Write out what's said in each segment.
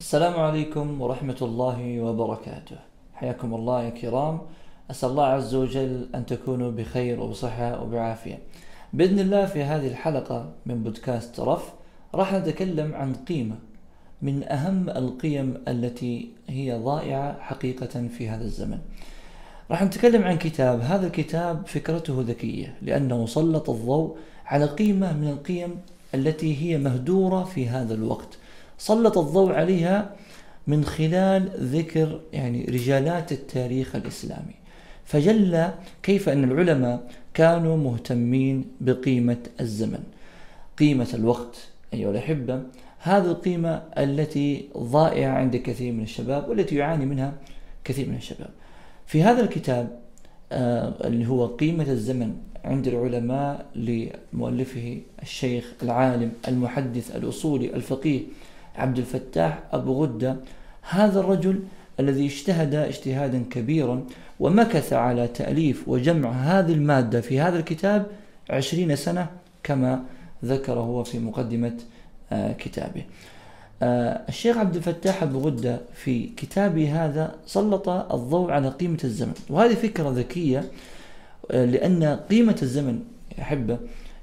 السلام عليكم ورحمة الله وبركاته. حياكم الله يا كرام. أسأل الله عز وجل أن تكونوا بخير وبصحة وبعافية. بإذن الله في هذه الحلقة من بودكاست رف راح نتكلم عن قيمة من أهم القيم التي هي ضائعة حقيقة في هذا الزمن. راح نتكلم عن كتاب هذا الكتاب فكرته ذكية لأنه سلط الضوء على قيمة من القيم التي هي مهدورة في هذا الوقت. سلط الضوء عليها من خلال ذكر يعني رجالات التاريخ الإسلامي. فجل كيف أن العلماء كانوا مهتمين بقيمة الزمن. قيمة الوقت أيها الأحبة هذه القيمة التي ضائعة عند كثير من الشباب والتي يعاني منها كثير من الشباب. في هذا الكتاب آه، اللي هو قيمة الزمن عند العلماء لمؤلفه الشيخ العالم المحدث الأصولي الفقيه عبد الفتاح أبو غدة هذا الرجل الذي اجتهد اجتهادا كبيرا ومكث على تأليف وجمع هذه المادة في هذا الكتاب عشرين سنة كما ذكر هو في مقدمة آه، كتابه. آه، الشيخ عبد الفتاح أبو غدة في كتابه هذا سلط الضوء على قيمة الزمن وهذه فكرة ذكية لأن قيمة الزمن أحبة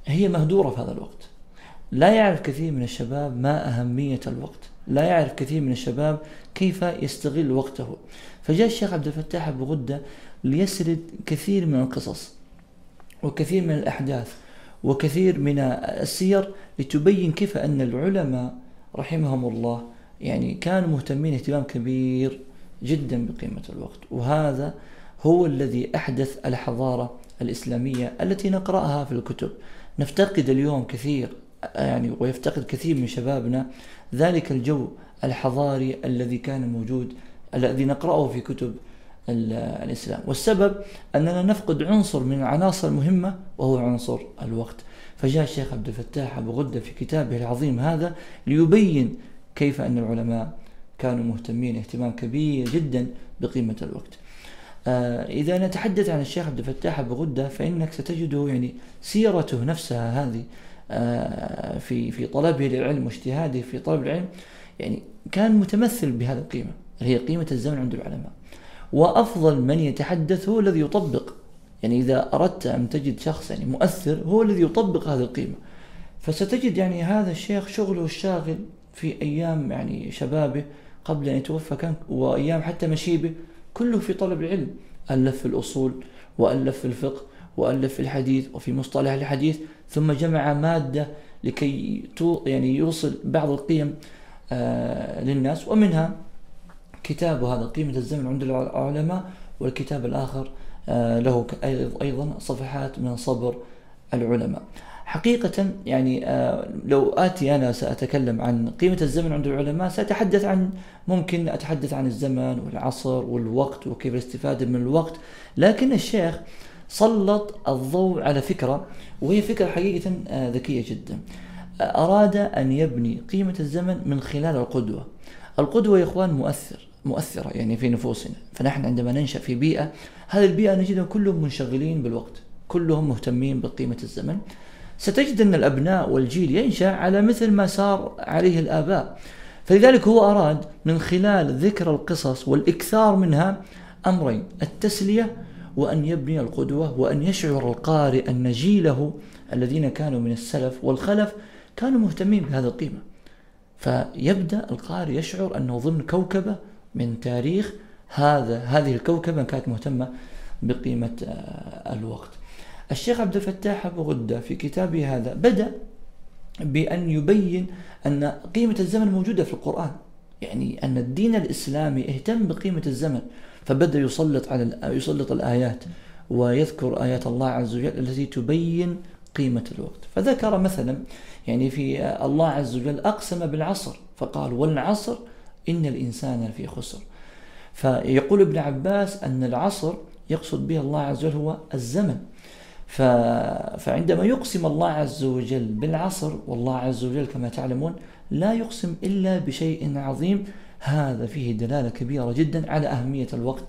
هي مهدورة في هذا الوقت. لا يعرف كثير من الشباب ما أهمية الوقت. لا يعرف كثير من الشباب كيف يستغل وقته. فجاء الشيخ عبد الفتاح أبو غدة ليسرد كثير من القصص وكثير من الأحداث وكثير من السير لتبين كيف أن العلماء رحمهم الله يعني كانوا مهتمين اهتمام كبير جدا بقيمة الوقت. وهذا هو الذي أحدث الحضارة الإسلامية التي نقرأها في الكتب. نفتقد اليوم كثير يعني ويفتقد كثير من شبابنا ذلك الجو الحضاري الذي كان موجود الذي نقرأه في كتب الإسلام. والسبب أننا نفقد عنصر من العناصر المهمة وهو عنصر الوقت. فجاء الشيخ عبد الفتاح أبو غدة في كتابه العظيم هذا ليبين كيف أن العلماء كانوا مهتمين اهتمام كبير جدا بقيمة الوقت. إذا نتحدث عن الشيخ عبد الفتاح أبو غدة فإنك ستجده يعني سيرته نفسها هذه آه في في طلبه للعلم واجتهاده في طلب العلم يعني كان متمثل بهذه القيمة اللي هي قيمة الزمن عند العلماء. وأفضل من يتحدث هو الذي يطبق يعني إذا أردت أن تجد شخص يعني مؤثر هو الذي يطبق هذه القيمة. فستجد يعني هذا الشيخ شغله الشاغل في أيام يعني شبابه قبل أن يتوفى كان وأيام حتى مشيبه كله في طلب العلم. ألف في الأصول وألف في الفقه وألف في الحديث وفي مصطلح الحديث. ثم جمع مادة لكي يعني يوصل بعض القيم آه للناس. ومنها كتاب هذا قيمة الزمن عند العلماء والكتاب الآخر آه، له أيضا صفحات من صبر العلماء. حقيقة يعني آه، لو آتي أنا سأتكلم عن قيمة الزمن عند العلماء سأتحدث عن ممكن أتحدث عن الزمن والعصر والوقت وكيف الاستفادة من الوقت. لكن الشيخ سلط الضوء على فكرة وهي فكرة حقيقة آه، ذكية جدا. أراد أن يبني قيمة الزمن من خلال القدوة. القدوة يا إخوان مؤثر مؤثرة يعني في نفوسنا. فنحن عندما ننشأ في بيئة هذه البيئة نجدها كلهم منشغلين بالوقت كلهم مهتمين بقيمة الزمن. ستجد أن الأبناء والجيل ينشأ على مثل ما سار عليه الآباء. فلذلك هو أراد من خلال ذكر القصص والإكثار منها أمرين التسلية وأن يبني القدوة وأن يشعر القارئ أن جيله الذين كانوا من السلف والخلف كانوا مهتمين بهذه القيمة. فيبدأ القارئ يشعر أنه ضمن كوكبة من تاريخ هذا هذه الكوكبة كانت مهتمة بقيمة آه، الوقت. الشيخ عبد الفتاح أبو غدة في كتابه هذا بدأ بأن يبين أن قيمة الزمن موجودة في القرآن. يعني أن الدين الإسلامي اهتم بقيمة الزمن فبدأ يسلط على يسلط الآيات ويذكر آيات الله عز وجل التي تبين قيمة الوقت. فذكر مثلا يعني في الله عز وجل أقسم بالعصر فقال والعصر إن الإنسان لفي خسر. فيقول ابن عباس أن العصر يقصد به الله عز وجل هو الزمن. ف... فعندما يقسم الله عز وجل بالعصر والله عز وجل كما تعلمون لا يقسم إلا بشيء عظيم هذا فيه دلالة كبيرة جدا على أهمية الوقت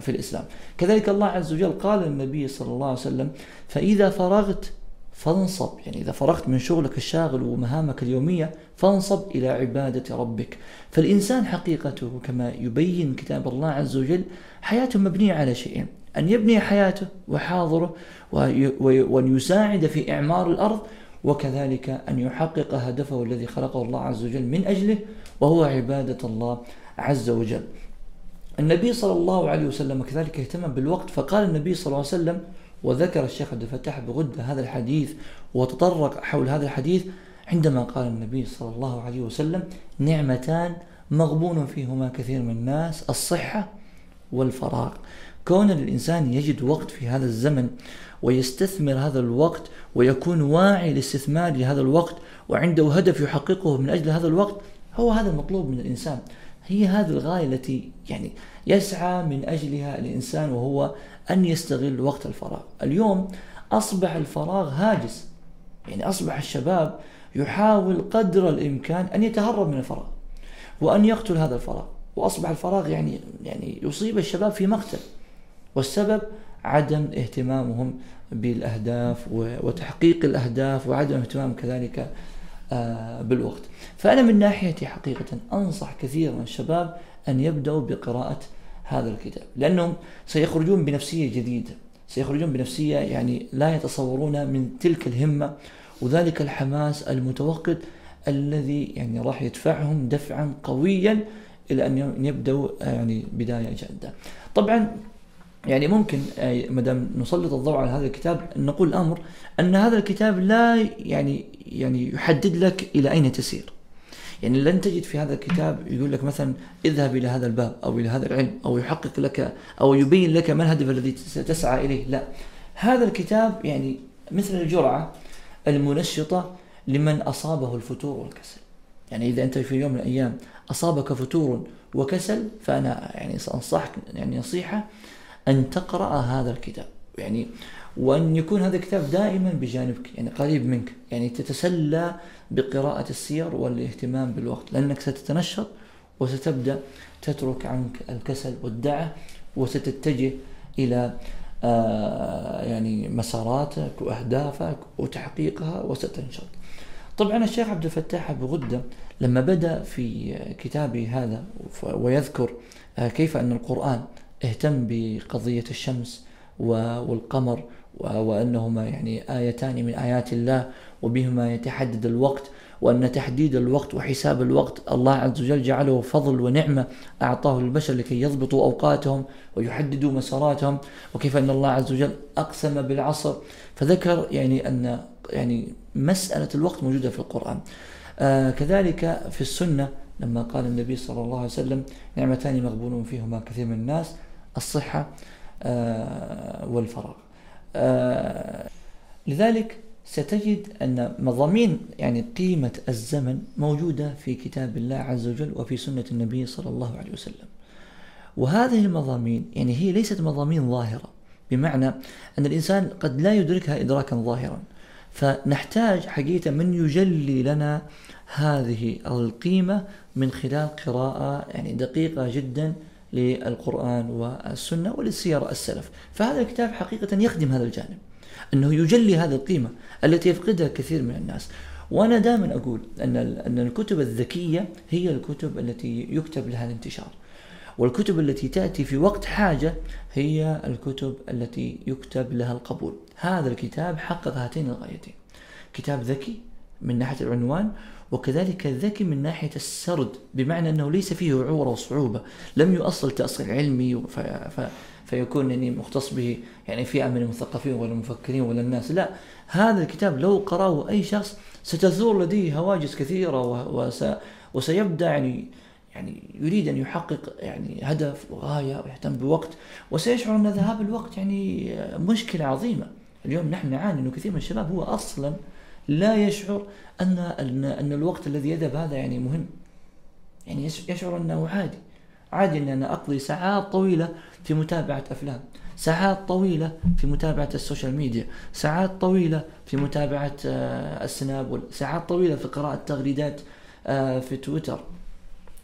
في الإسلام. كذلك الله عز وجل قال للنبي صلى الله عليه وسلم فإذا فرغت فانصب. يعني إذا فرغت من شغلك الشاغل ومهامك اليومية فانصب إلى عبادة ربك. فالإنسان حقيقته كما يبين كتاب الله عز وجل حياته مبنية على شيئين. أن يبني حياته وحاضره وأن يساعد في إعمار الأرض وكذلك أن يحقق هدفه الذي خلقه الله عز وجل من أجله وهو عبادة الله عز وجل. النبي صلى الله عليه وسلم كذلك اهتم بالوقت فقال النبي صلى الله عليه وسلم وذكر الشيخ عبد الفتاح بغدة هذا الحديث وتطرق حول هذا الحديث عندما قال النبي صلى الله عليه وسلم نعمتان مغبون فيهما كثير من الناس الصحة والفراغ. كون الإنسان يجد وقت في هذا الزمن ويستثمر هذا الوقت ويكون واعي لاستثمار هذا الوقت وعنده هدف يحققه من أجل هذا الوقت هو هذا المطلوب من الإنسان. هي هذه الغاية التي يعني يسعى من أجلها الإنسان وهو أن يستغل وقت الفراغ. اليوم أصبح الفراغ هاجس. يعني أصبح الشباب يحاول قدر الإمكان أن يتهرب من الفراغ وأن يقتل هذا الفراغ. وأصبح الفراغ يعني يعني يصيب الشباب في مقتل. والسبب عدم اهتمامهم بالأهداف وتحقيق الأهداف وعدم اهتمام كذلك آه، بالوقت. فأنا من ناحيتي حقيقة أنصح كثير من الشباب أن يبدأوا بقراءة هذا الكتاب لأنهم سيخرجون بنفسية جديدة سيخرجون بنفسية يعني لا يتصورون من تلك الهمة وذلك الحماس المتوقد الذي يعني راح يدفعهم دفعا قويا إلى أن يبدأوا يعني بداية جادة. طبعا يعني ممكن ما دام نسلط الضوء على هذا الكتاب نقول الأمر أن هذا الكتاب لا يعني يعني يحدد لك إلى أين تسير. يعني لن تجد في هذا الكتاب يقول لك مثلا اذهب إلى هذا الباب أو إلى هذا العلم أو يحقق لك أو يبين لك ما الهدف الذي تسعى إليه، لا. هذا الكتاب يعني مثل الجرعة المنشطة لمن أصابه الفتور والكسل. يعني إذا أنت في يوم من الأيام أصابك فتور وكسل فأنا يعني سأنصحك يعني نصيحة أن تقرأ هذا الكتاب. يعني وأن يكون هذا الكتاب دائما بجانبك يعني قريب منك. يعني تتسلى بقراءة السير والاهتمام بالوقت لأنك ستتنشط وستبدأ تترك عنك الكسل والدعة وستتجه إلى آه يعني مساراتك وأهدافك وتحقيقها وستنشط. طبعا الشيخ عبد الفتاح أبو غدة لما بدأ في كتابه هذا ويذكر آه كيف أن القرآن اهتم بقضية الشمس والقمر وأنهما يعني آيتان من آيات الله وبهما يتحدد الوقت وأن تحديد الوقت وحساب الوقت الله عز وجل جعله فضل ونعمة أعطاه للبشر لكي يضبطوا أوقاتهم ويحددوا مساراتهم وكيف أن الله عز وجل أقسم بالعصر. فذكر يعني أن يعني مسألة الوقت موجودة في القرآن. آه كذلك في السنة لما قال النبي صلى الله عليه وسلم نعمتان مغبون فيهما كثير من الناس الصحة آه، والفراغ. آه، لذلك ستجد أن مضامين يعني قيمة الزمن موجودة في كتاب الله عز وجل وفي سنة النبي صلى الله عليه وسلم. وهذه المضامين يعني هي ليست مضامين ظاهرة بمعنى أن الإنسان قد لا يدركها إدراكا ظاهرا. فنحتاج حقيقة من يجلي لنا هذه القيمة من خلال قراءة يعني دقيقة جدا للقرآن والسنة وللسير السلف. فهذا الكتاب حقيقة يخدم هذا الجانب أنه يجلي هذه القيمة التي يفقدها كثير من الناس. وأنا دائما أقول أن أن الكتب الذكية هي الكتب التي يكتب لها الانتشار. والكتب التي تأتي في وقت حاجة هي الكتب التي يكتب لها القبول. هذا الكتاب حقق هاتين الغايتين. كتاب ذكي من ناحية العنوان وكذلك الذكي من ناحية السرد بمعنى أنه ليس فيه عورة وصعوبة. لم يؤصل تأصيل علمي ف... ف... فيكون يعني مختص به يعني فئة من المثقفين ولا المفكرين ولا الناس. لا هذا الكتاب لو قرأه أي شخص ستثور لديه هواجس كثيرة وس... وسيبدأ يعني يعني يريد أن يحقق يعني هدف وغاية ويهتم بوقت. وسيشعر أن ذهاب الوقت يعني مشكلة عظيمة. اليوم نحن نعاني أنه كثير من الشباب هو أصلا لا يشعر أن أن الوقت الذي يذهب هذا يعني مهم. يعني يشعر أنه عادي. عادي أن أنا أقضي ساعات طويلة في متابعة أفلام ساعات طويلة في متابعة ال social media ساعات طويلة في متابعة آه، السناب ساعات طويلة في قراءة تغريدات آه، في تويتر.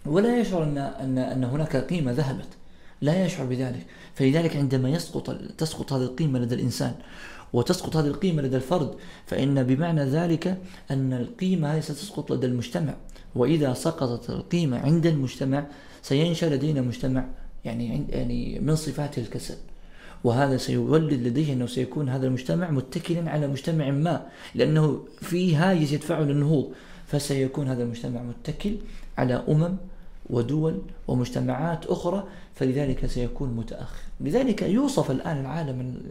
ولا يشعر أن أن أن هناك قيمة ذهبت. لا يشعر بذلك. فلذلك عندما يسقط تسقط هذه القيمة لدى الإنسان وتسقط هذه القيمة لدى الفرد فإن بمعنى ذلك أن القيمة هذه ستسقط لدى المجتمع. وإذا سقطت القيمة عند المجتمع سينشأ لدينا مجتمع يعني يعني من صفاته الكسل. وهذا سيولد لديه أنه سيكون هذا المجتمع متكلا على مجتمع ما لأنه في هاجس يدفعه للنهوض. فسيكون هذا المجتمع متكل على أمم ودول ومجتمعات أخرى فلذلك سيكون متأخر. لذلك يوصف الآن العالم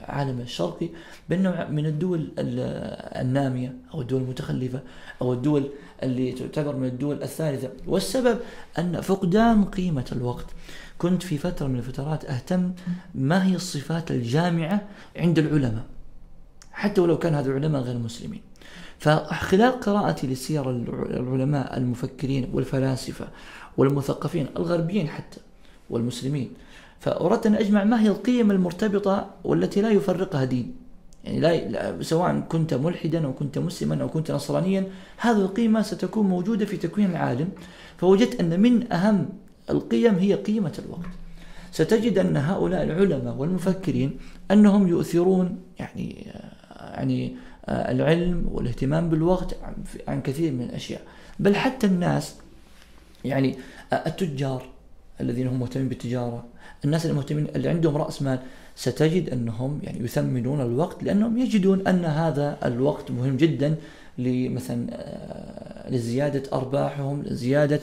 العالم الشرقي بأنه من الدول النامية أو الدول المتخلفة أو الدول اللي تعتبر من الدول الثالثة. والسبب أن فقدان قيمة الوقت. كنت في فترة من الفترات أهتم ما هي الصفات الجامعة عند العلماء. حتى ولو كان هذا العلماء غير مسلمين. فخلال قراءتي لسير العلماء المفكرين والفلاسفة والمثقفين الغربيين حتى والمسلمين فأردت أن أجمع ما هي القيم المرتبطة والتي لا يفرقها دين. يعني لا سواء كنت ملحدا أو كنت مسلما أو كنت نصرانيا هذه القيمة ستكون موجودة في تكوين العالم. فوجدت أن من أهم القيم هي قيمة الوقت. ستجد أن هؤلاء العلماء والمفكرين أنهم يؤثرون يعني يعني العلم والاهتمام بالوقت عن كثير من الأشياء. بل حتى الناس يعني التجار الذين هم مهتمين بالتجارة الناس المهتمين اللي عندهم رأس مال ستجد أنهم يعني يثمنون الوقت لأنهم يجدون أن هذا الوقت مهم جدا لمثلا آه، لزيادة أرباحهم لزيادة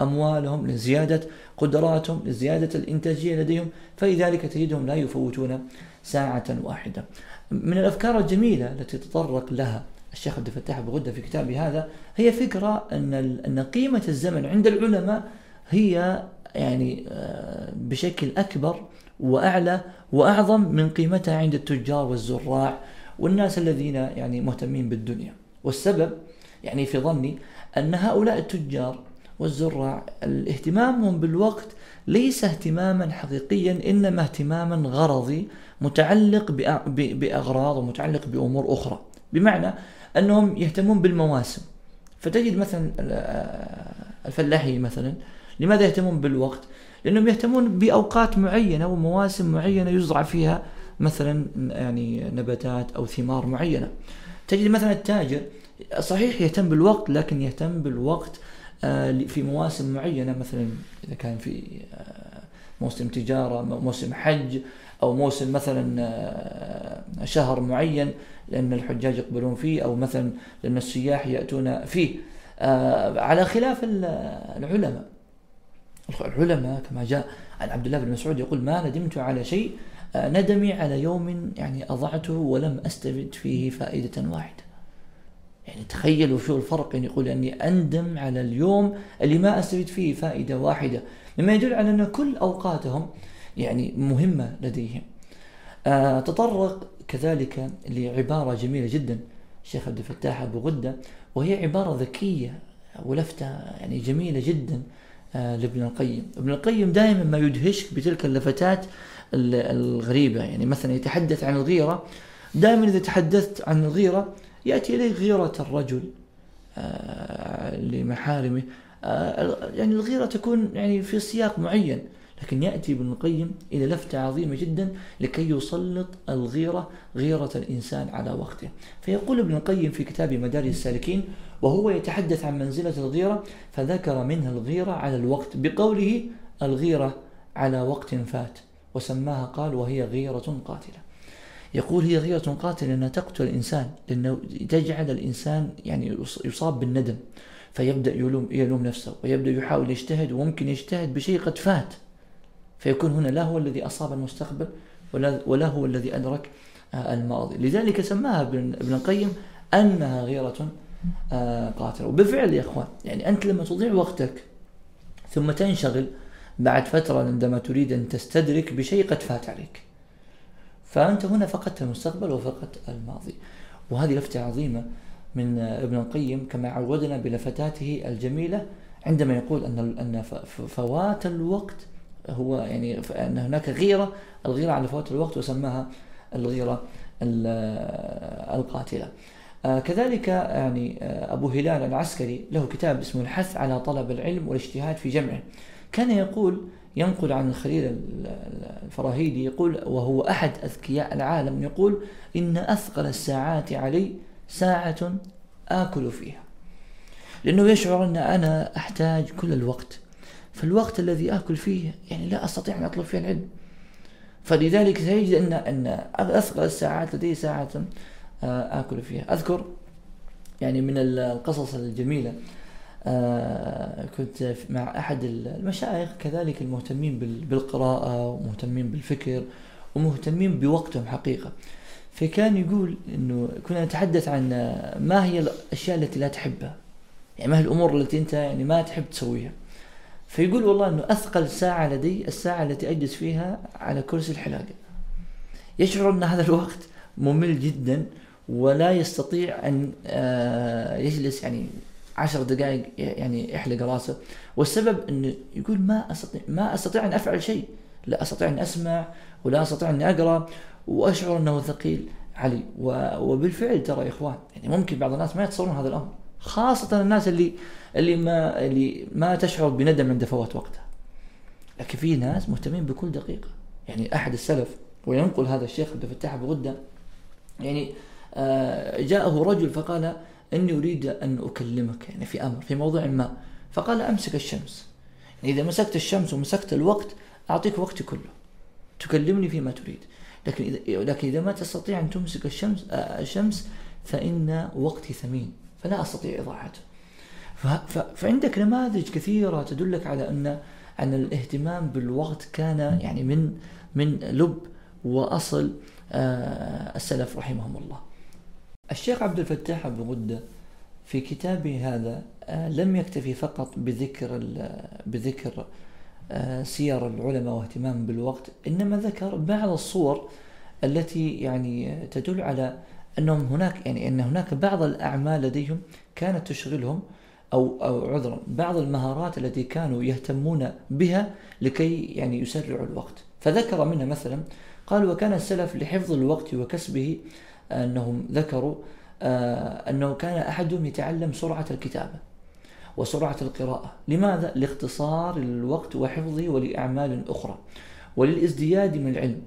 أموالهم لزيادة قدراتهم لزيادة الإنتاجية لديهم. فلذلك تجدهم لا يفوتون ساعة واحدة. من الأفكار الجميلة التي تطرق لها الشيخ عبد الفتاح بغدة في كتابه هذا هي فكرة أن أن قيمة الزمن عند العلماء هي يعني آه، بشكل أكبر وأعلى وأعظم من قيمتها عند التجار والزراع والناس الذين يعني مهتمين بالدنيا. والسبب يعني في ظني أن هؤلاء التجار والزراع الاهتمامهم بالوقت ليس اهتماما حقيقيا إنما اهتماما غرضي متعلق بأغراض ومتعلق بأمور أخرى. بمعنى أنهم يهتمون بالمواسم. فتجد مثلا الفلاحين مثلا لماذا يهتمون بالوقت؟ لأنهم يهتمون بأوقات معينة ومواسم معينة يزرع فيها مثلا يعني نباتات أو ثمار معينة. تجد مثلا التاجر صحيح يهتم بالوقت لكن يهتم بالوقت آه، في مواسم معينة مثلا إذا كان في آه، موسم تجارة موسم حج أو موسم مثلا آه، شهر معين لأن الحجاج يقبلون فيه أو مثلا لأن السياح يأتون فيه. على خلاف العلماء. العلماء كما جاء عن عبد الله بن مسعود يقول ما ندمت على شيء ندمي على يوم يعني أضعته ولم أستفد فيه فائدة واحدة. يعني تخيلوا شو الفرق يعني يقول أني أندم على اليوم اللي ما أستفيد فيه فائدة واحدة. مما يدل على أن كل أوقاتهم يعني مهمة لديهم. آه تطرق كذلك لعبارة جميلة جدا الشيخ عبد الفتاح أبو غدة وهي عبارة ذكية ولفتة يعني جميلة جدا آه لابن القيم. ابن القيم دائما ما يدهشك بتلك اللفتات الغريبة. يعني مثلا يتحدث عن الغيرة دائما إذا تحدثت عن الغيرة يأتي إليه غيرة الرجل آه، لمحارمه. يعني الغيرة تكون يعني في سياق معين. لكن يأتي ابن القيم إلى لفتة عظيمة جدا لكي يسلط الغيرة غيرة الإنسان على وقته. فيقول ابن القيم في كتاب مدارج السالكين وهو يتحدث عن منزلة الغيرة فذكر منها الغيرة على الوقت بقوله الغيرة على وقت فات وسماها قال وهي غيرة قاتلة. يقول هي غيرة قاتلة لأنها تقتل الإنسان لأنه تجعل الإنسان يعني يصاب بالندم فيبدأ يلوم, يلوم نفسه ويبدأ يحاول يجتهد وممكن يجتهد بشيء قد فات. فيكون هنا لا هو الذي أصاب المستقبل ولا, ولا هو الذي أدرك آه، الماضي. لذلك سماها ابن القيم أنها غيرة آه، قاتلة. وبالفعل يا إخوان يعني أنت لما تضيع وقتك ثم تنشغل بعد فترة عندما تريد أن تستدرك بشيء قد فات عليك فأنت هنا فقدت المستقبل وفقدت الماضي. وهذه لفتة عظيمة من ابن القيم كما عودنا بلفتاته الجميلة عندما يقول أن أن فوات الوقت هو يعني أن هناك غيرة الغيرة على فوات الوقت وسماها الغيرة القاتلة. آه، كذلك يعني آه، أبو هلال العسكري له كتاب اسمه الحث على طلب العلم والاجتهاد في جمعه. كان يقول ينقل عن الخليل الفراهيدي يقول وهو أحد أذكياء العالم. يقول إن أثقل الساعات علي ساعة آكل فيها. لأنه يشعر أن أنا أحتاج كل الوقت فالوقت الذي آكل فيه يعني لا أستطيع أن أطلب فيه العلم. فلذلك سيجد أن أن أثقل الساعات لدي ساعة آه، آكل فيها. أذكر يعني من القصص الجميلة آه، كنت مع أحد المشايخ كذلك المهتمين بالقراءة ومهتمين بالفكر ومهتمين بوقتهم حقيقة. فكان يقول إنه كنا نتحدث عن ما هي الأشياء التي لا تحبها. يعني ما هي الأمور التي أنت يعني ما تحب تسويها. فيقول والله إنه أثقل ساعة لدي الساعة التي أجلس فيها على كرسي الحلاقة. يشعر أن هذا الوقت ممل جدا ولا يستطيع أن آه، يجلس يعني عشر دقائق يعني يحلق راسه. والسبب إنه يقول ما أستطيع ما أستطيع أن أفعل شيء. لا أستطيع أن أسمع ولا أستطيع اني أقرأ. وأشعر أنه ثقيل علي. وبالفعل ترى يا إخوان يعني ممكن بعض الناس ما يتصورون هذا الأمر. خاصة الناس اللي اللي ما اللي ما تشعر بندم عند فوات وقتها. لكن في ناس مهتمين بكل دقيقة. يعني أحد السلف وينقل هذا الشيخ عبد الفتاح أبو غدة يعني آه، جاءه رجل فقال إني أريد أن أكلمك يعني في أمر في موضوع ما. فقال أمسك الشمس. يعني إذا مسكت الشمس ومسكت الوقت أعطيك وقتي كله. تكلمني فيما تريد. لكن إذا لكن إذا ما تستطيع أن تمسك الشمس آه، الشمس فإن وقتي ثمين. فلا أستطيع إضاعته. فعندك نماذج كثيرة تدلك على أن أن الاهتمام بالوقت كان يعني من من لب وأصل آه، السلف رحمهم الله. الشيخ عبد الفتاح أبو غدة في كتابه هذا آه، لم يكتفي فقط بذكر بذكر آه، سير العلماء واهتمام بالوقت إنما ذكر بعض الصور التي يعني تدل على أنهم هناك يعني أن هناك بعض الأعمال لديهم كانت تشغلهم أو أو عذرا. بعض المهارات التي كانوا يهتمون بها لكي يعني يسرعوا الوقت. فذكر منها مثلا قال وكان السلف لحفظ الوقت وكسبه أنهم ذكروا آه، أنه كان أحدهم يتعلم سرعة الكتابة وسرعة القراءة. لماذا؟ لاختصار الوقت وحفظه ولأعمال أخرى وللازدياد من العلم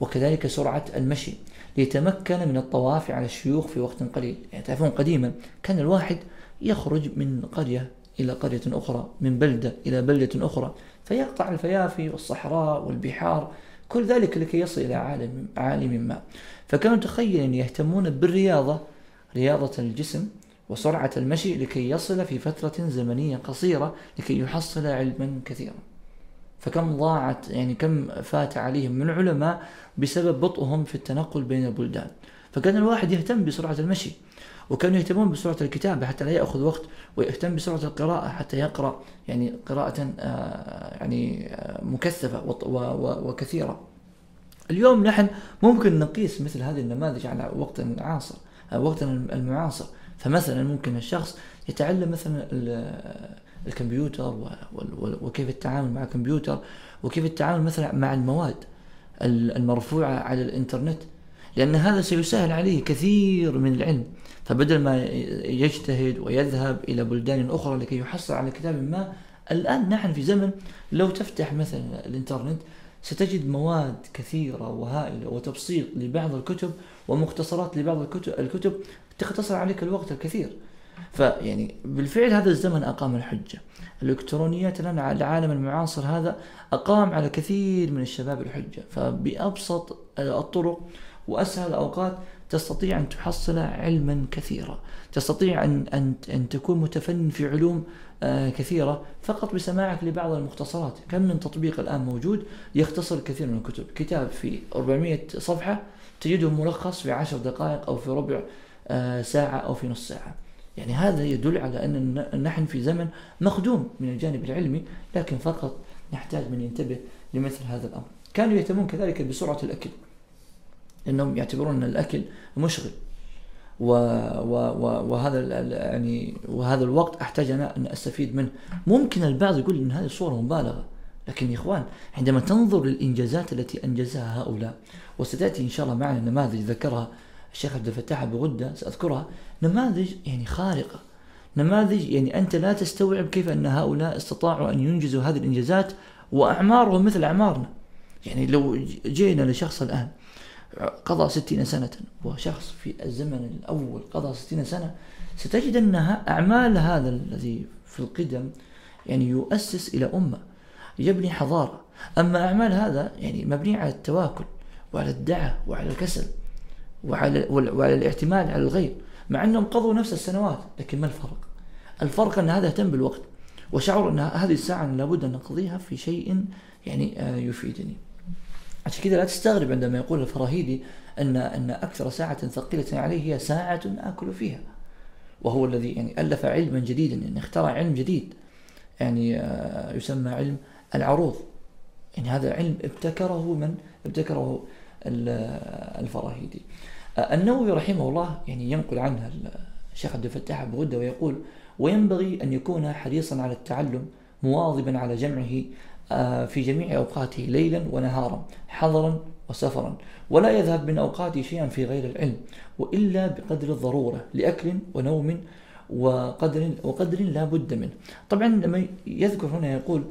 وكذلك سرعة المشي. ليتمكن من الطواف على الشيوخ في وقت قليل. يعني تعرفون قديما كان الواحد يخرج من قرية إلى قرية أخرى من بلدة إلى بلدة أخرى فيقطع الفيافي والصحراء والبحار كل ذلك لكي يصل إلى عالم, عالم ما. فكانوا تخيلا يهتمون بالرياضة رياضة الجسم وسرعة المشي لكي يصل في فترة زمنية قصيرة لكي يحصل علما كثيرا. فكم ضاعت يعني كم فات عليهم من علماء بسبب بطئهم في التنقل بين البلدان. فكان الواحد يهتم بسرعة المشي وكانوا يهتمون بسرعة الكتابة حتى لا يأخذ وقت ويهتم بسرعة القراءة حتى يقرأ يعني قراءة آه، يعني آه، مكثفة وكثيرة. اليوم نحن ممكن نقيس مثل هذه النماذج على وقتنا العاصر وقتنا المعاصر. فمثلا ممكن الشخص يتعلم مثلا الكمبيوتر وكيف التعامل مع الكمبيوتر وكيف التعامل مثلا مع المواد المرفوعة على الإنترنت. لأن هذا سيسهل عليه كثير من العلم. فبدل ما يجتهد ويذهب إلى بلدان أخرى لكي يحصل على كتاب ما الآن نحن في زمن لو تفتح مثلا الإنترنت ستجد مواد كثيرة وهائلة وتبسيط لبعض الكتب ومختصرات لبعض الكتب, الكتب تختصر عليك الوقت الكثير. فيعني بالفعل هذا الزمن أقام الحجة. الإلكترونيات الآن العالم المعاصر هذا أقام على كثير من الشباب الحجة. فبأبسط الطرق وأسهل الأوقات تستطيع أن تحصل علما كثيرا. تستطيع أن, أن, أن تكون متفنن في علوم آه، كثيرة. فقط بسماعك لبعض المختصرات. كم من تطبيق الآن موجود يختصر كثير من الكتب. كتاب في 400 صفحة تجده ملخص في 10 دقائق أو في ربع آه، ساعة أو في نص ساعة. يعني هذا يدل على أن نحن في زمن مخدوم من الجانب العلمي لكن فقط نحتاج من ينتبه لمثل هذا الأمر. كانوا يهتمون كذلك بسرعة الأكل لأنهم يعتبرون أن الأكل مشغل. و و و وهذا يعني وهذا الوقت أحتاج أنا أن أستفيد منه. ممكن البعض يقول إن هذه صورة مبالغة لكن يا إخوان عندما تنظر للإنجازات التي أنجزها هؤلاء وستأتي إن شاء الله معنا نماذج ذكرها الشيخ عبد الفتاح ابو غده سأذكرها نماذج يعني خارقة. نماذج يعني أنت لا تستوعب كيف أن هؤلاء استطاعوا أن ينجزوا هذه الإنجازات وأعمارهم مثل أعمارنا. يعني لو جينا لشخص الآن قضى ستين سنة وشخص في الزمن الأول قضى ستين سنة ستجد أن أعمال هذا الذي في القدم يعني يؤسس إلى أمة يبني حضارة. أما أعمال هذا يعني مبنية على التواكل وعلى الدعة وعلى الكسل وعلى, وعلى الاعتماد على الغير. مع أنهم قضوا نفس السنوات لكن ما الفرق؟ الفرق أن هذا اهتم بالوقت وشعر أن هذه الساعة لابد أن نقضيها في شيء يعني آه، يفيدني. عشان كذا لا تستغرب عندما يقول الفراهيدي أن أن أكثر ساعة ثقيلة عليه هي ساعة آكل فيها. وهو الذي يعني ألف علما جديدا يعني اخترع علم جديد. يعني آه، يسمى علم العروض. يعني هذا علم ابتكره من؟ ابتكره الفراهيدي آه، النووي رحمه الله يعني ينقل عنه الشيخ عبد الفتاح أبو غدة ويقول وينبغي أن يكون حريصا على التعلم مواظبا على جمعه آه، في جميع أوقاته ليلا ونهارا حضرا وسفرا ولا يذهب من أوقاته شيئا في غير العلم وإلا بقدر الضرورة لأكل ونوم وقدر وقدر لا بد منه. طبعا لما يذكر هنا يقول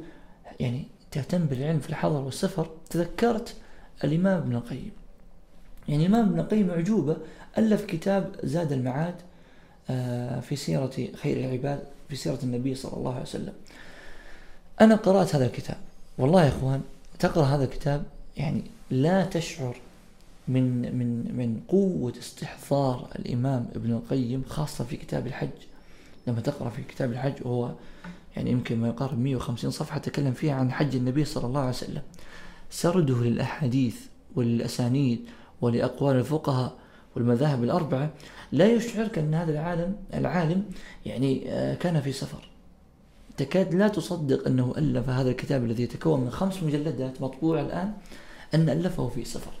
يعني تهتم بالعلم في الحضر والسفر تذكرت الإمام ابن القيم. يعني الإمام ابن القيم عجوبة ألف كتاب زاد المعاد آه، في سيرة خير العباد في سيرة النبي صلى الله عليه وسلم. أنا قرأت هذا الكتاب. والله يا إخوان تقرأ هذا الكتاب يعني لا تشعر من من من قوة استحضار الإمام ابن القيم خاصة في كتاب الحج. لما تقرأ في كتاب الحج وهو يعني يمكن ما يقارب 150 صفحة تكلم فيها عن حج النبي صلى الله عليه وسلم. سرده للأحاديث وللأسانيد ولأقوال الفقهاء والمذاهب الأربعة لا يشعرك أن هذا العالم العالم يعني آه، كان في سفر. تكاد لا تصدق أنه ألف هذا الكتاب الذي يتكون من خمس مجلدات مطبوع الآن أن ألفه في سفر.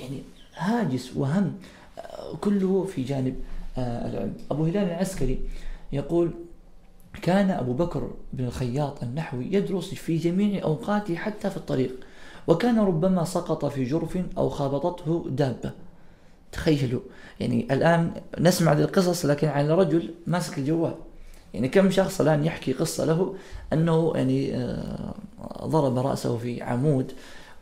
يعني هاجس وهم آه، كله في جانب آه، العلم. أبو هلال العسكري يقول كان أبو بكر بن الخياط النحوي يدرس في جميع أوقاته حتى في الطريق وكان ربما سقط في جرف أو خابطته دابة. تخيلوا. يعني الآن نسمع ذي القصص لكن على رجل ماسك الجوال يعني كم شخص الآن يحكي قصة له أنه يعني آه، ضرب رأسه في عمود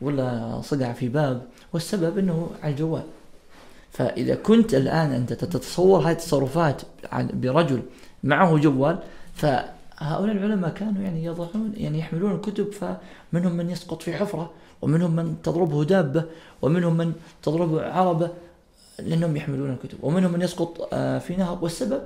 ولا صقع في باب والسبب أنه على الجوال. فإذا كنت الآن أنت تتصور هذه التصرفات برجل معه جوال فهؤلاء العلماء كانوا يعني يضعون يعني يحملون الكتب فمنهم من يسقط في حفرة ومنهم من تضربه دابة ومنهم من تضربه عربة لأنهم يحملون الكتب. ومنهم من يسقط آه، في نهر. والسبب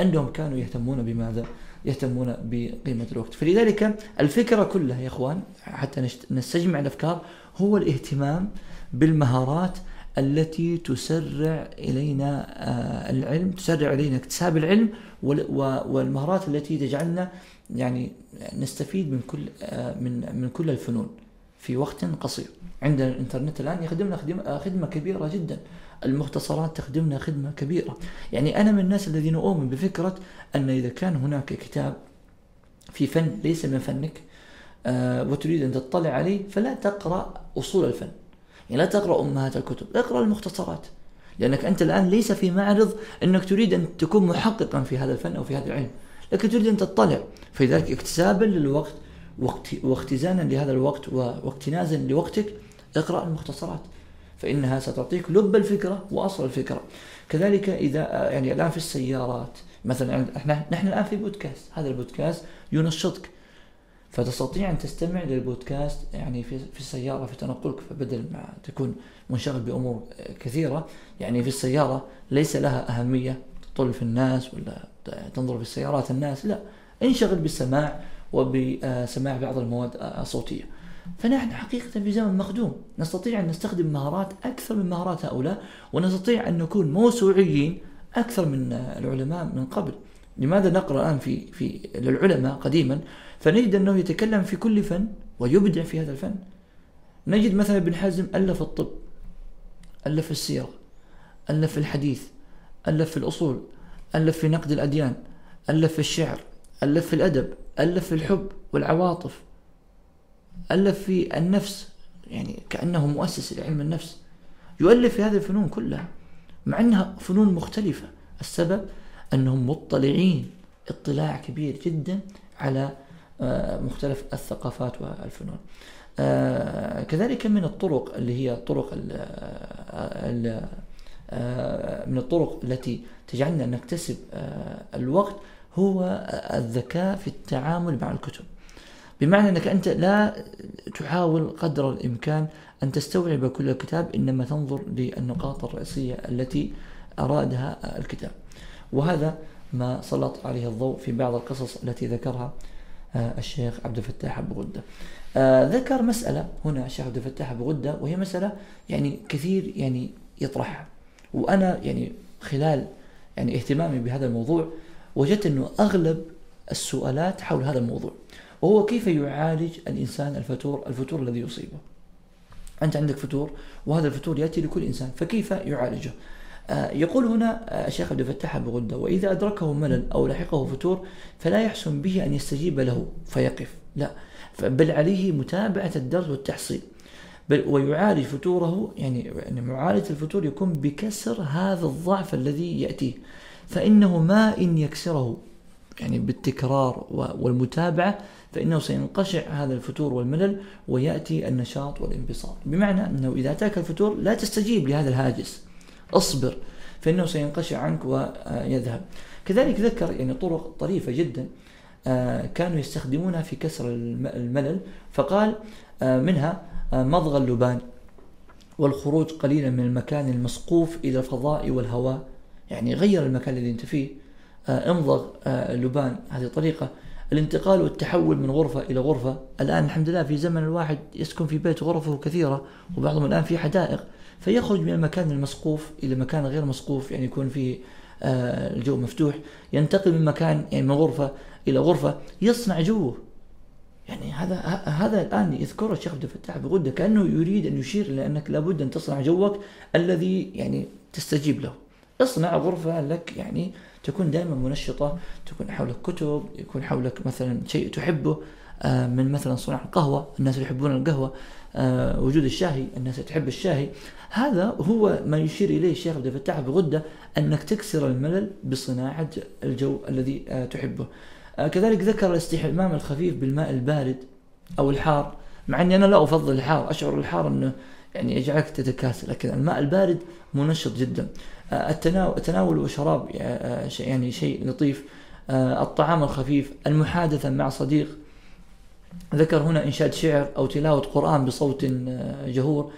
أنهم كانوا يهتمون بماذا؟ يهتمون بقيمة الوقت. فلذلك الفكرة كلها يا إخوان حتى نستجمع الأفكار هو الاهتمام بالمهارات التي تسرع إلينا آه، العلم تسرع إلينا اكتساب العلم والمهارات التي تجعلنا يعني نستفيد من كل من من كل الفنون في وقت قصير. عندنا الإنترنت الآن يخدمنا خدمة كبيرة جدا. المختصرات تخدمنا خدمة كبيرة. يعني أنا من الناس الذين أؤمن بفكرة أن إذا كان هناك كتاب في فن ليس من فنك آه وتريد أن تطلع عليه فلا تقرأ أصول الفن. يعني لا تقرأ أمهات الكتب اقرأ المختصرات. لأنك أنت الآن ليس في معرض أنك تريد أن تكون محققا في هذا الفن أو في هذا العلم لكن تريد أن تطلع. فلذلك اكتسابا للوقت واختزانا لهذا الوقت واكتنازا لوقتك اقرأ المختصرات. فإنها ستعطيك لب الفكرة وأصل الفكرة. كذلك إذا يعني الآن في السيارات مثلا إحنا نحن الآن في بودكاست. هذا البودكاست ينشطك. فتستطيع أن تستمع للبودكاست يعني في في السيارة في تنقلك فبدل ما تكون منشغل بأمور كثيرة يعني في السيارة ليس لها أهمية تطل في الناس ولا تنظر في السيارات الناس لا. انشغل بالسماع وبسماع بعض المواد الصوتية. فنحن حقيقة في زمن مخدوم. نستطيع أن نستخدم مهارات أكثر من مهارات هؤلاء ونستطيع أن نكون موسوعيين أكثر من العلماء من قبل. لماذا نقرأ الآن في في للعلماء قديما؟ فنجد أنه يتكلم في كل فن ويبدع في هذا الفن. نجد مثلا ابن حزم ألف الطب ألف السيرة ألف الحديث ألف في الأصول ألف في نقد الأديان ألف في الشعر ألف في الأدب ألف في الحب والعواطف ألف في النفس يعني كأنه مؤسس لعلم النفس. يؤلف في هذه الفنون كلها مع أنها فنون مختلفة. السبب؟ أنهم مطلعين اطلاع كبير جدا على مختلف الثقافات والفنون. كذلك من الطرق اللي هي الطرق من الطرق التي تجعلنا نكتسب الوقت هو الذكاء في التعامل مع الكتب. بمعنى أنك أنت لا تحاول قدر الإمكان أن تستوعب كل الكتاب إنما تنظر للنقاط الرئيسية التي أرادها الكتاب. وهذا ما سلط عليه الضوء في بعض القصص التي ذكرها آه، الشيخ عبد الفتاح أبو غدة. آه، ذكر مسألة هنا الشيخ عبد الفتاح أبو غدة وهي مسألة يعني كثير يعني يطرحها. وأنا يعني خلال يعني اهتمامي بهذا الموضوع وجدت أنه أغلب السؤالات حول هذا الموضوع. وهو كيف يعالج الإنسان الفتور الفتور الذي يصيبه؟ أنت عندك فتور وهذا الفتور يأتي لكل إنسان فكيف يعالجه؟ يقول هنا آه، الشيخ عبد الفتاح أبو غدة وإذا أدركه ملل أو لحقه فتور فلا يحسن به أن يستجيب له فيقف. لا. بل عليه متابعة الدرس والتحصيل. بل ويعالج فتوره يعني, يعني معالجة الفتور يكون بكسر هذا الضعف الذي يأتيه. فإنه ما إن يكسره يعني بالتكرار والمتابعة فإنه سينقشع هذا الفتور والملل ويأتي النشاط والانبساط. بمعنى أنه إذا أتاك الفتور لا تستجيب لهذا الهاجس. أصبر فإنه سينقشع عنك ويذهب. كذلك ذكر يعني طرق طريفة جدا آه، كانوا يستخدمونها في كسر الملل. فقال آه، منها آه، مضغ اللبان والخروج قليلا من المكان المسقوف إلى الفضاء والهواء. يعني غير المكان الذي أنت فيه. امضغ اللبان. هذه طريقة. الانتقال والتحول من غرفة إلى غرفة. الآن الحمد لله في زمن الواحد يسكن في بيت غرفة كثيرة وبعضهم الآن في حدائق. فيخرج من المكان المسقوف إلى مكان غير مسقوف يعني يكون فيه آه، الجو مفتوح ينتقل من مكان يعني من غرفة إلى غرفة يصنع جوه. يعني هذا هذا الآن يذكره الشيخ عبد الفتاح بغدة كأنه يريد أن يشير إلى أنك لابد أن تصنع جوك الذي يعني تستجيب له. اصنع غرفة لك يعني تكون دائما منشطة تكون حولك كتب يكون حولك مثلا شيء تحبه آه، من مثلا صنع القهوة الناس يحبون القهوة آه، وجود الشاهي الناس تحب الشاهي. هذا هو ما يشير إليه الشيخ عبد الفتاح بغدة أنك تكسر الملل بصناعة الجو الذي آه، تحبه. كذلك ذكر الاستحمام الخفيف بالماء البارد أو الحار. مع أني أنا لا أفضل الحار أشعر الحار أنه يعني يجعلك تتكاسل لكن الماء البارد منشط جدا. التناول وشراب يعني شيء لطيف. الطعام الخفيف المحادثة مع صديق. ذكر هنا إنشاد شعر أو تلاوة قرآن بصوت جهور.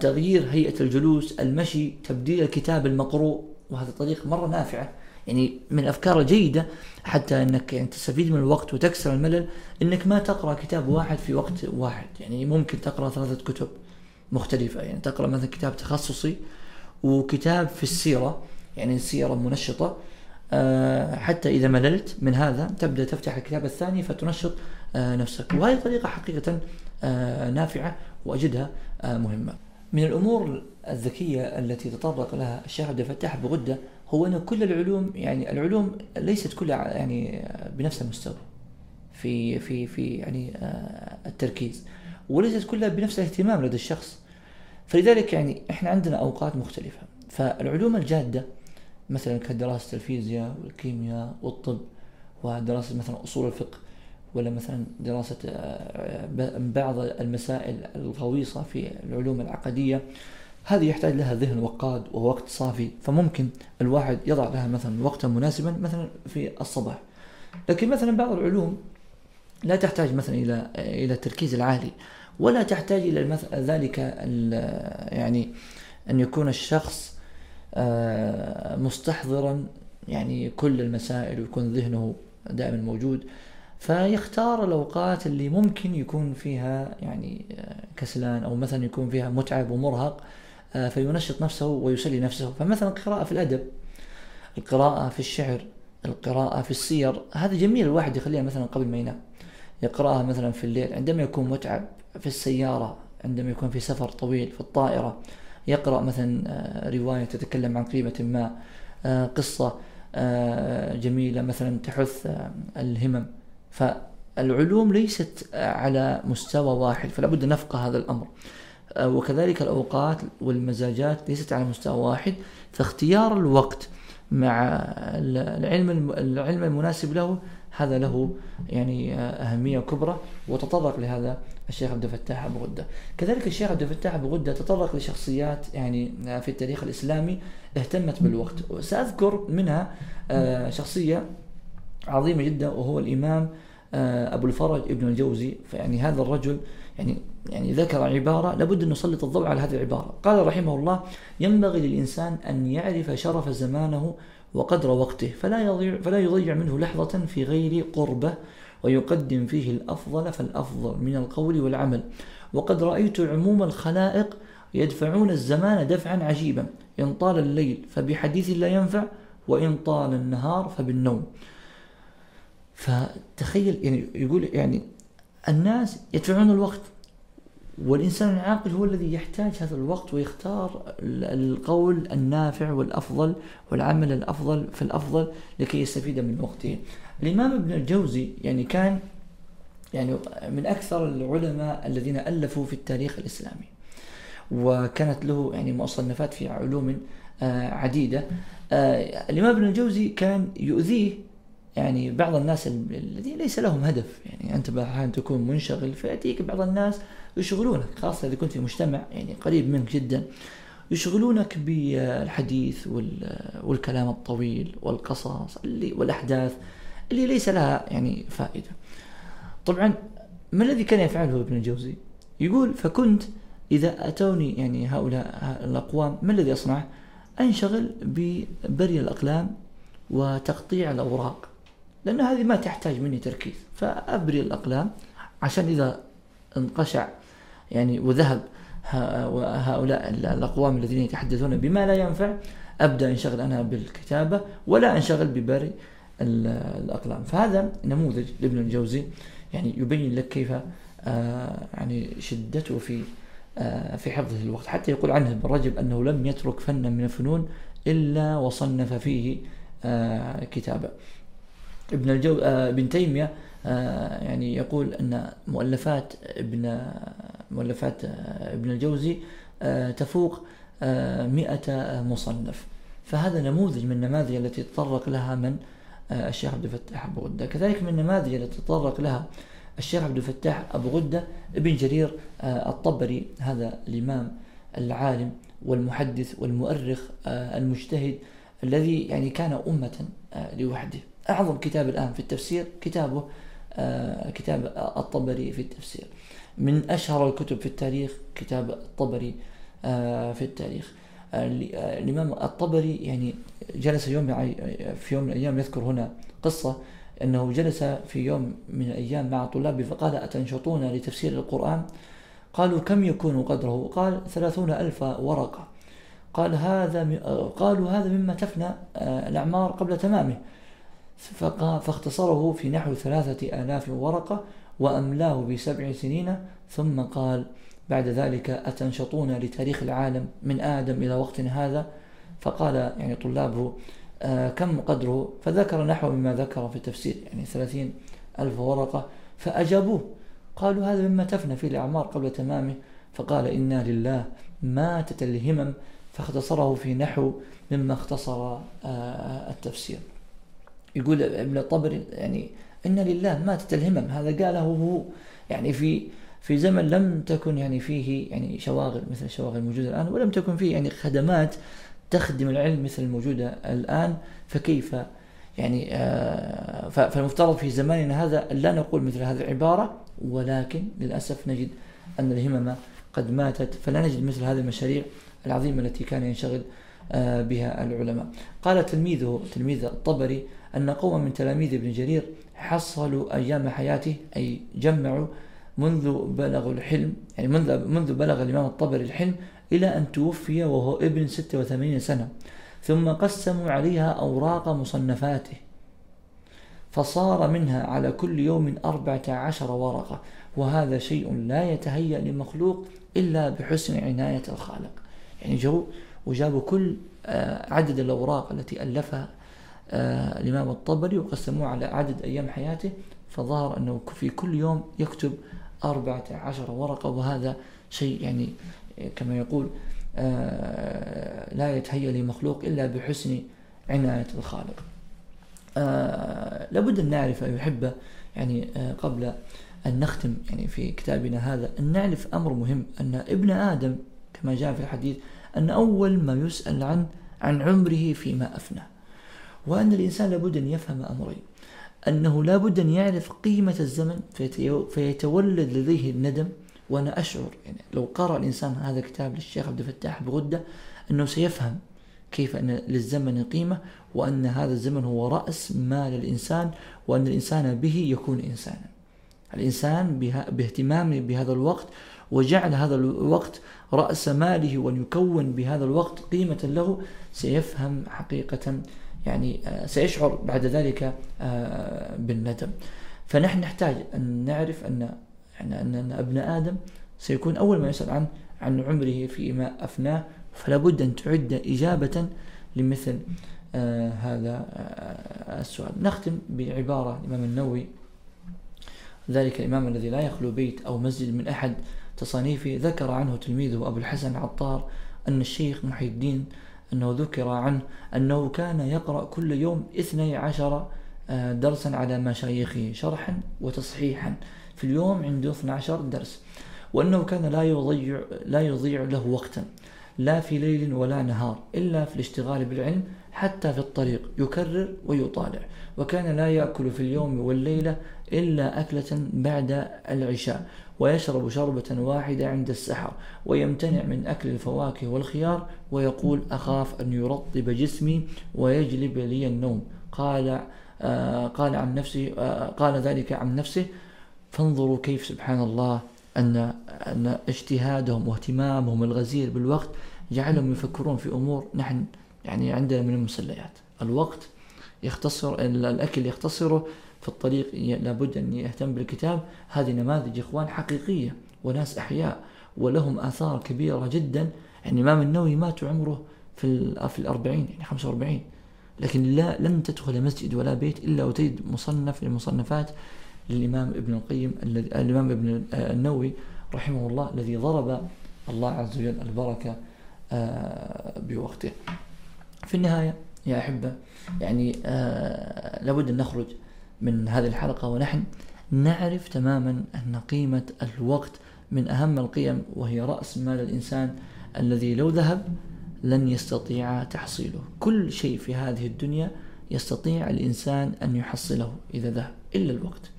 تغيير هيئة الجلوس المشي تبديل الكتاب المقروء وهذا طريق مرة نافعة. يعني من الأفكار الجيدة حتى أنك يعني تستفيد من الوقت وتكسر الملل أنك ما تقرأ كتاب واحد في وقت واحد. يعني ممكن تقرأ ثلاثة كتب مختلفة. يعني تقرأ مثلا كتاب تخصصي وكتاب في السيرة. يعني السيرة منشطة. آه، حتى إذا مللت من هذا تبدأ تفتح الكتاب الثاني فتنشط آه، نفسك. وهذه طريقة حقيقة آه، نافعة وأجدها. مهمة. من الأمور الذكية التي تطرق لها الشيخ عبد الفتاح بغدة هو أن كل العلوم يعني العلوم ليست كلها يعني بنفس المستوى في في في يعني التركيز وليست كلها بنفس الاهتمام لدى الشخص. فلذلك يعني إحنا عندنا أوقات مختلفة. فالعلوم الجادة مثلا كدراسة الفيزياء والكيمياء والطب ودراسة مثلا أصول الفقه ولا مثلا دراسة آه، بعض المسائل الغويصة في العلوم العقدية هذه يحتاج لها ذهن وقاد ووقت صافي. فممكن الواحد يضع لها مثلا وقتا مناسبا مثلا في الصباح. لكن مثلا بعض العلوم لا تحتاج مثلا إلى إلى التركيز العالي ولا تحتاج إلى ذلك يعني أن يكون الشخص آه، مستحضرا يعني كل المسائل ويكون ذهنه دائما موجود. فيختار الأوقات اللي ممكن يكون فيها يعني آه، كسلان أو مثلا يكون فيها متعب ومرهق آه، فينشط نفسه ويسلي نفسه. فمثلا قراءة في الأدب القراءة في الشعر القراءة في السير هذا جميل الواحد يخليها مثلا قبل ما ينام. يقرأها مثلا في الليل عندما يكون متعب في السيارة عندما يكون في سفر طويل في الطائرة يقرأ مثلا آه، رواية تتكلم عن قيمة ما قصة جميلة مثلا تحث الهمم. فالعلوم ليست على مستوى واحد فلا بد نفقه هذا الأمر. وكذلك الأوقات والمزاجات ليست على مستوى واحد فاختيار الوقت مع العلم العلم المناسب له هذا له يعني أهمية كبرى وتطرق لهذا الشيخ عبد الفتاح أبو غدة. كذلك الشيخ عبد الفتاح أبو غدة تطرق لشخصيات يعني في التاريخ الإسلامي اهتمت بالوقت. سأذكر منها شخصية عظيمة جدا وهو الإمام أبو الفرج ابن الجوزي. فيعني هذا الرجل يعني يعني ذكر عبارة لابد أن نسلط الضوء على هذه العبارة. قال رحمه الله ينبغي للإنسان أن يعرف شرف زمانه وقدر وقته فلا يضيع, فلا يضيع منه لحظة في غير قربة ويقدم فيه الأفضل فالأفضل من القول والعمل. وقد رأيت عموم الخلائق يدفعون الزمان دفعا عجيبا إن طال الليل فبحديث لا ينفع وإن طال النهار فبالنوم. فتخيل يعني يقول يعني الناس يدفعون الوقت والإنسان العاقل هو الذي يحتاج هذا الوقت ويختار القول النافع والأفضل والعمل الأفضل في الأفضل لكي يستفيد من وقته. الإمام ابن الجوزي يعني كان يعني من أكثر العلماء الذين ألفوا في التاريخ الإسلامي وكانت له يعني مصنفات في علوم آه، عديدة. آه، الإمام ابن الجوزي كان يؤذيه يعني بعض الناس الذين ليس لهم هدف يعني أنت أحيانا تكون منشغل فيأتيك بعض الناس يشغلونك خاصة إذا كنت في مجتمع يعني قريب منك جدا يشغلونك بالحديث والكلام الطويل والقصص اللي والأحداث اللي ليس لها يعني فائدة. طبعا ما الذي كان يفعله ابن الجوزي؟ يقول فكنت إذا أتوني يعني هؤلاء الأقوام ما الذي أصنع؟ أنشغل ببري الأقلام وتقطيع الأوراق. لأن هذه ما تحتاج مني تركيز. فأبري الأقلام عشان إذا انقشع يعني وذهب هؤلاء الأقوام الذين يتحدثون بما لا ينفع أبدأ أنشغل أنا بالكتابة ولا أنشغل ببري الأقلام. فهذا نموذج لابن الجوزي يعني يبين لك كيف آه، يعني شدته في آه، في حفظه الوقت. حتى يقول عنه ابن رجب أنه لم يترك فنا من الفنون إلا وصنف فيه آه، كتابا ابن الجو ابن تيمية يعني يقول أن مؤلفات ابن مؤلفات ابن الجوزي تفوق مئة مصنف. فهذا نموذج من النماذج التي تطرق لها من؟ آه، الشيخ عبد الفتاح أبو غدة. كذلك من النماذج التي تطرق لها الشيخ عبد الفتاح أبو غدة ابن جرير آه، الطبري هذا الإمام العالم والمحدث والمؤرخ آه، المجتهد الذي يعني كان أمة لوحده. أعظم كتاب الآن في التفسير كتابه كتاب الطبري في التفسير. من أشهر الكتب في التاريخ كتاب الطبري في التاريخ. الإمام الطبري يعني جلس يوم في يوم من الأيام يذكر هنا قصة أنه جلس في يوم من الأيام مع طلابه فقال أتنشطون لتفسير القرآن؟ قالوا كم يكون قدره؟ قال ثلاثون ألف ورقة. قال هذا قالوا هذا مما تفنى آه، الأعمار قبل تمامه. فاختصره في نحو ثلاثة آلاف ورقة وأملاه بسبع سنين ثم قال بعد ذلك أتنشطون لتاريخ العالم من آدم إلى وقتنا هذا؟ فقال يعني طلابه آه كم قدره؟ فذكر نحو مما ذكر في التفسير يعني ثلاثين ألف ورقة. فأجابوه قالوا هذا مما تفنى في الأعمار قبل تمامه. فقال إنا لله ماتت الهمم. فاختصره في نحو مما اختصر آه التفسير. يقول ابن الطبري يعني إن لله ماتت الهمم هذا قاله هو. يعني في في زمن لم تكن يعني فيه يعني شواغل مثل الشواغل الموجودة الآن ولم تكن فيه يعني خدمات تخدم العلم مثل الموجودة الآن فكيف يعني آه، فالمفترض في زماننا هذا لا نقول مثل هذه العبارة ولكن للأسف نجد أن الهمم قد ماتت فلا نجد مثل هذه المشاريع العظيمة التي كان ينشغل آه، بها العلماء. قال تلميذه تلميذ الطبري أن قوما من تلاميذ ابن جرير حصلوا أيام حياته أي جمعوا منذ بلغ الحلم يعني منذ منذ بلغ الإمام الطبري الحلم إلى أن توفي وهو ابن 86 سنة. ثم قسموا عليها أوراق مصنفاته. فصار منها على كل يوم أربعة عشر ورقة. وهذا شيء لا يتهيأ لمخلوق إلا بحسن عناية الخالق. يعني جو وجابوا كل آه، عدد الأوراق التي ألفها الإمام الطبري وقسموها على عدد أيام حياته فظهر أنه في كل يوم يكتب أربعة عشر ورقة وهذا شيء يعني كما يقول آه، لا يتهيأ لمخلوق إلا بحسن عناية الخالق. آه لابد أن نعرف الأحبة يعني آه قبل أن نختم يعني في كتابنا هذا أن نعرف أمر مهم أن ابن آدم كما جاء في الحديث أن أول ما يسأل عن عن عمره فيما أفنى. وأن الإنسان لابد أن يفهم أمرين. أنه لابد أن يعرف قيمة الزمن فيتولد لديه الندم. وأنا أشعر يعني لو قرأ الإنسان هذا الكتاب للشيخ عبد الفتاح بغدة أنه سيفهم كيف أن للزمن قيمة وأن هذا الزمن هو رأس مال الإنسان وأن الإنسان به يكون إنسانا. الإنسان باهتمامه بهذا الوقت وجعل هذا الوقت رأس ماله وأن يكون بهذا الوقت قيمة له سيفهم حقيقة يعني آه، سيشعر بعد ذلك آه، بالندم. فنحن نحتاج أن نعرف أن أن أبن آدم سيكون أول ما يسأل عن عن عمره فيما أفناه فلا بد أن تعد إجابة لمثل آه هذا السؤال. نختم بعبارة الإمام النووي ذلك الإمام الذي لا يخلو بيت أو مسجد من أحد تصانيفه. ذكر عنه تلميذه أبو الحسن عطار أن الشيخ محي الدين أنه ذكر عنه أنه كان يقرأ كل يوم اثني عشر آه، درسا على مشايخه شرحا وتصحيحا. في اليوم عنده 12 درس. وأنه كان لا يضيع, لا يضيع له وقتا. لا في ليل ولا نهار إلا في الاشتغال بالعلم حتى في الطريق يكرر ويطالع. وكان لا يأكل في اليوم والليلة إلا أكلة بعد العشاء. ويشرب شربة واحدة عند السحر ويمتنع من أكل الفواكه والخيار ويقول أخاف أن يرطب جسمي ويجلب لي النوم. قال آه قال عن نفسه آه قال ذلك عن نفسه فانظروا كيف سبحان الله أن أن اجتهادهم واهتمامهم الغزير بالوقت جعلهم يفكرون في أمور نحن يعني عندنا من المسليات. الوقت يختصر الأكل يختصره في الطريق لابد أن يهتم بالكتاب. هذه نماذج إخوان حقيقية وناس أحياء ولهم آثار كبيرة جدا. يعني الإمام النووي مات عمره في في الأربعين يعني 45 لكن لا لم تدخل مسجد ولا بيت إلا وتجد مصنف للمصنفات للإمام ابن القيم الإمام ابن النووي رحمه الله الذي ضرب الله عز وجل البركة آه، بوقته. في النهاية يا أحبة يعني آه، لابد أن نخرج من هذه الحلقة ونحن نعرف تماما أن قيمة الوقت من أهم القيم وهي رأس مال الإنسان الذي لو ذهب لن يستطيع تحصيله. كل شيء في هذه الدنيا يستطيع الإنسان أن يحصله إذا ذهب إلا الوقت.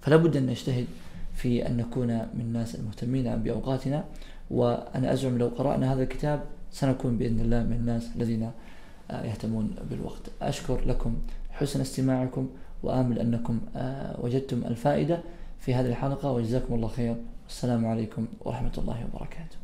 فلا بد أن نجتهد في أن نكون من الناس المهتمين بأوقاتنا وأنا أزعم لو قرأنا هذا الكتاب سنكون بإذن الله من الناس الذين يهتمون بالوقت. أشكر لكم حسن استماعكم. وآمل أنكم آه، وجدتم الفائدة في هذه الحلقة وجزاكم الله خير والسلام عليكم ورحمة الله وبركاته.